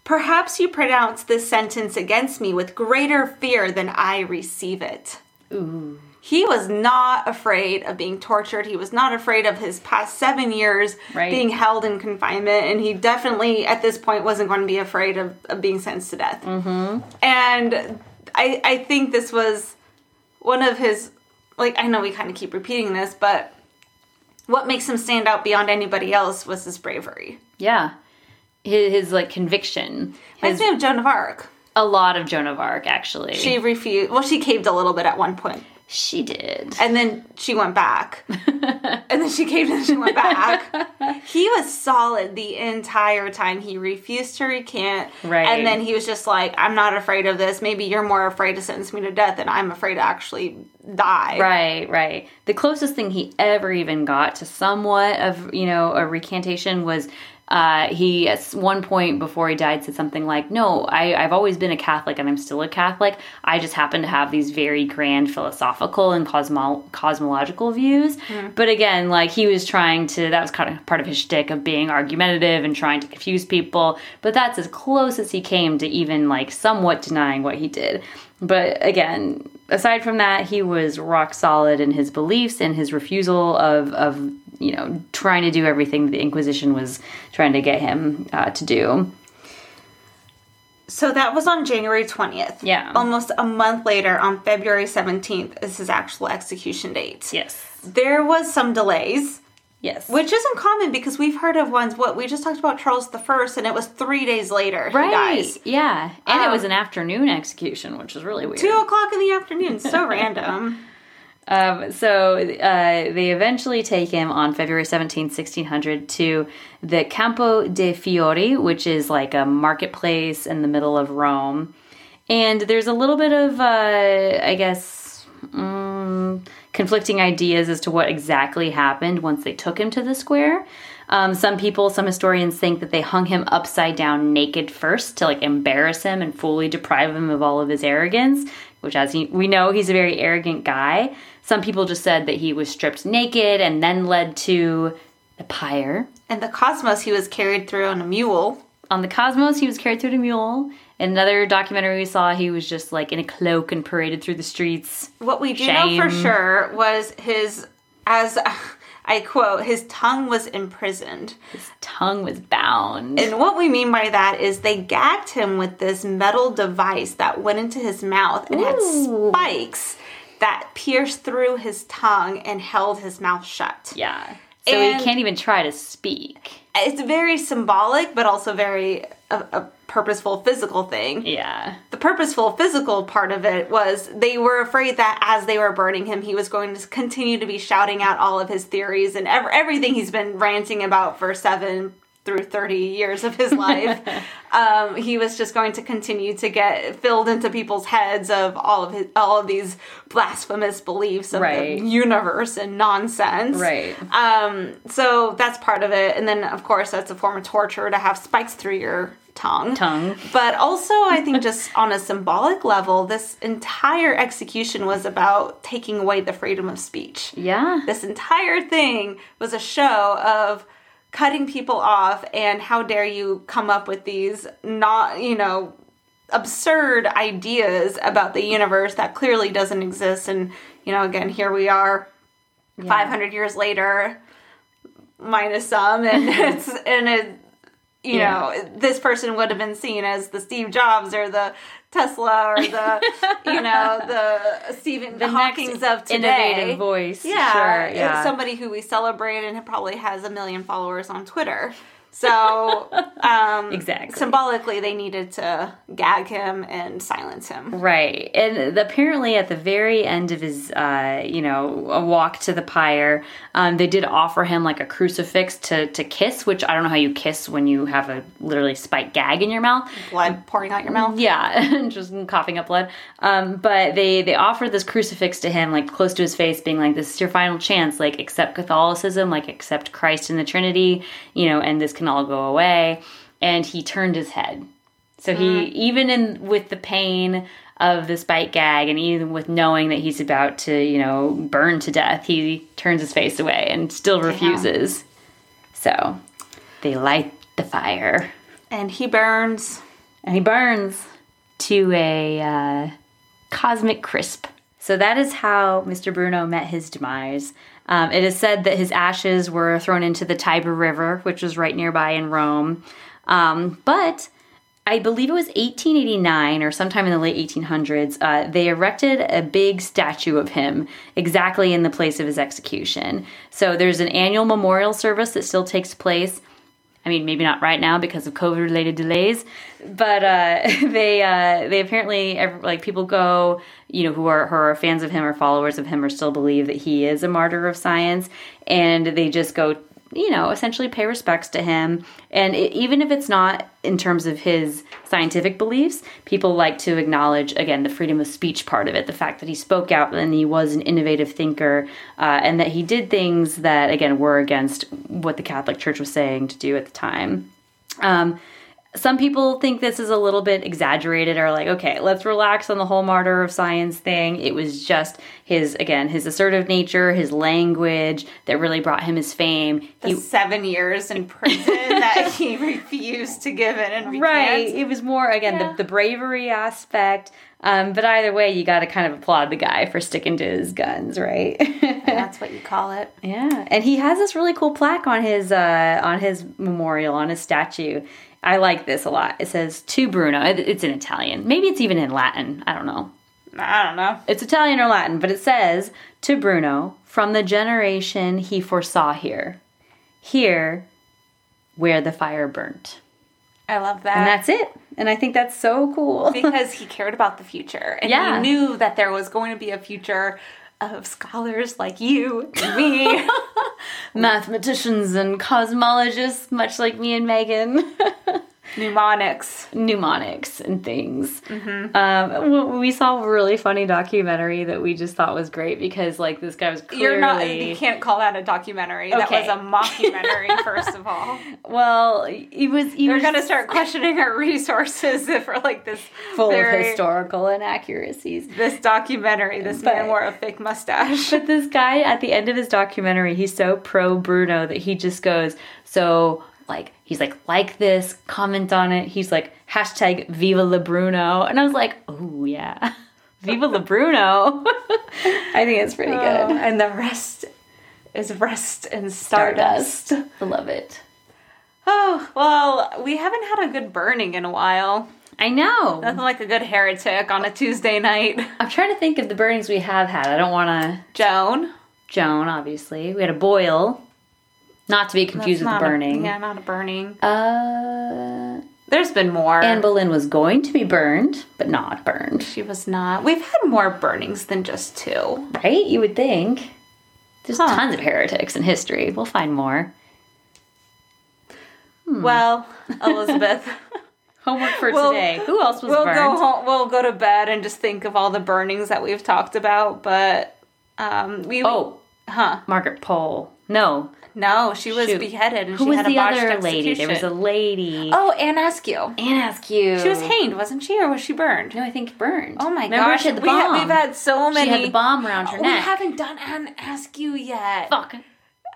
perhaps you pronounce this sentence against me with greater fear than i receive it Ooh. he was not afraid of being tortured. He was not afraid of his past seven years Right. being held in confinement, and he definitely, at this point, wasn't going to be afraid of, of being sentenced to death. Mm-hmm. And I, I think this was one of his, like, I know we kind of keep repeating this, but what makes him stand out beyond anybody else was his bravery. Yeah. His, his like conviction. Reminds me of Joan of Arc. a lot of Joan of Arc, actually. She refused, well, she caved a little bit at one point. She did. and then she went back and then she came and she went back he was solid the entire time he refused to recant Right. and then he was just like i'm not afraid of this maybe you're more afraid to sentence me to death than i'm afraid to actually die Right, right. The closest thing he ever even got to somewhat of, you know, a recantation was uh, he at one point before he died said something like, "No, I, I've always been a Catholic, and I'm still a Catholic. I just happen to have these very grand philosophical and cosmo- cosmological views." But again, like he was trying to, that was kind of part of his shtick of being argumentative and trying to confuse people. But that's as close as he came to even like somewhat denying what he did. But again, aside from that, he was rock solid in his beliefs and his refusal of, of you know, trying to do everything the Inquisition was trying to get him uh, to do. So that was on January 20th. Yeah. Almost a month later, on February 17th, is his actual execution date. Yes. There was some delays, Yes. which isn't common because we've heard of ones. What we just talked about Charles the First, and it was three days later he right. Yeah. And it Um, was an afternoon execution, which is really weird. Two o'clock in the afternoon. So random. Um, so uh, they eventually take him on February 17, 1600, to the Campo de Fiori, which is like a marketplace in the middle of Rome. And there's a little bit of, uh, I guess, mm, conflicting ideas as to what exactly happened once they took him to the square. Um, some people, some historians think that they hung him upside down naked first to like embarrass him and fully deprive him of all of his arrogance, which, as he, we know, he's a very arrogant guy. Some people just said that he was stripped naked and then led to the pyre. And the cosmos, he was carried through on a mule. On the Cosmos, he was carried through a mule. In another documentary we saw, he was just like in a cloak and paraded through the streets. What we do know for sure was his, as I quote, his tongue was imprisoned. His tongue was bound. And what we mean by that is they gagged him with this metal device that went into his mouth and had spikes that pierced through his tongue and held his mouth shut. yeah. So And- he can't even try to speak. It's very symbolic, but also very a, a purposeful physical thing. Yeah. the purposeful physical part of it was they were afraid that as they were burning him, he was going to continue to be shouting out all of his theories and ev- everything he's been ranting about for seven through 30 years of his life. um, he was just going to continue to get filled into people's heads of all of his, all of these blasphemous beliefs of Right. the universe and nonsense. Right. Um, so that's part of it. And then, of course, that's a form of torture to have spikes through your tongue. Tongue. But also, I think just on a symbolic level, this entire execution was about taking away the freedom of speech. Yeah. This entire thing was a show of cutting people off and how dare you come up with these not, you know, absurd ideas about the universe that clearly doesn't exist and you know again here we are 500 years later minus some and it's and it you Yeah. know this person would have been seen as the Steve Jobs or the Tesla or the you know the Stephen The Hawking's of today innovative voice. yeah, Sure. Yeah. somebody who we celebrate and probably has a million followers on Twitter. So, um, Exactly. Symbolically, they needed to gag him and silence him. Right. And apparently, at the very end of his, uh, you know, a walk to the pyre, um, they did offer him like a crucifix to, to kiss, which I don't know how you kiss when you have a literally spiked gag in your mouth. Blood pouring out your mouth. Yeah, just coughing up blood. Um, but they they offered this crucifix to him, like close to his face, being like, "This is your final chance. Like, accept Catholicism, like accept Christ and the Trinity, you know, and this can all go away." And he turned his head. So he, even in with the pain of this bite gag, and even with knowing that he's about to, you know, burn to death, he turns his face away and still refuses. So they light the fire And he burns. and he burns to a uh, cosmic crisp. So that is how Mr. Bruno met his demise. Um, it is said that his ashes were thrown into the Tiber River, which was right nearby in Rome. Um, but I believe it was 1889 or sometime in the late 1800s, uh, they erected a big statue of him exactly in the place of his execution. So there's an annual memorial service that still takes place. I mean, maybe not right now because of COVID-related delays, but uh, they uh, they apparently like people go, you know, who are who are fans of him or followers of him or still believe that he is a martyr of science, and they just go you know, essentially pay respects to him. And it, even if it's not in terms of his scientific beliefs, people like to acknowledge, again, the freedom of speech part of it, the fact that he spoke out and he was an innovative thinker, uh, and that he did things that, again, were against what the Catholic Church was saying to do at the time. Um, some people think this is a little bit exaggerated or like okay let's relax on the whole martyr of science thing it was just his again his assertive nature his language that really brought him his fame the he, seven years in prison that he refused to give in and recant. right it was more again yeah. the, the bravery aspect um, but either way, you got to kind of applaud the guy for sticking to his guns, right? that's what you call it. Yeah, and he has this really cool plaque on his uh, on his memorial on his statue, I like this a lot. It says to Bruno. It's in Italian. Maybe it's even in Latin. I don't know. I don't know. It's Italian or Latin, but it says to Bruno from the generation he foresaw here. Here where the fire burnt. I love that. And that's it. And I think that's so cool. because he cared about the future. And yeah. he knew that there was going to be a future of scholars like you and me, mathematicians and cosmologists, much like me and Megan. mnemonics, mnemonics, and things. Mm-hmm. Um, we saw a really funny documentary that we just thought was great because, like, this guy was clearly. You're not. You can't call that a documentary. Okay. That was a mockumentary, first of all. Well, it was. He We're gonna start questioning our resources for like this full very, of historical inaccuracies. This documentary. This but, man wore a fake mustache. But this guy, at the end of his documentary, he's so pro Bruno that he just goes, "So." Like he's like like this comment on it he's like hashtag viva lebruno and i was like oh yeah viva lebruno i think it's pretty oh, good and the rest is rest and stardust. stardust i love it oh well we haven't had a good burning in a while I know. Nothing like a good heretic on a Tuesday night. I'm trying to think of the burnings we have had. I don't want to. Joan. Joan, obviously. We had a boil. Not to be confused with the burning. A, yeah, not a burning. Uh, there's been more. Anne Boleyn was going to be burned, but not burned. She was not. We've had more burnings than just two. Right? You would think. There's huh. tons of heretics in history. We'll find more. Hmm. Well, Elizabeth. Homework for we'll, today. Who else was we'll burned? Go home, we'll go to bed and just think of all the burnings that we've talked about, but um, we. Oh, huh? Margaret Pole. No, no, she was Shoot. beheaded and Who she was had the a botched other execution. lady? There was a lady. Oh, Anne Askew. Anne Askew. She was hanged, wasn't she, or was she burned? No, I think burned. Oh my Remember gosh, she had the bomb. We have had so many. She had the bomb around her oh, neck. We haven't done Anne Askew yet. Fuck.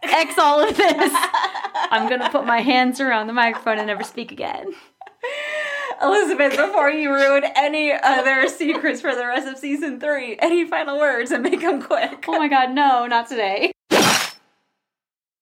X all of this. I'm gonna put my hands around the microphone and never speak again. Elizabeth, before you ruin any other secrets for the rest of season three, any final words and make them quick. Oh my god, no, not today.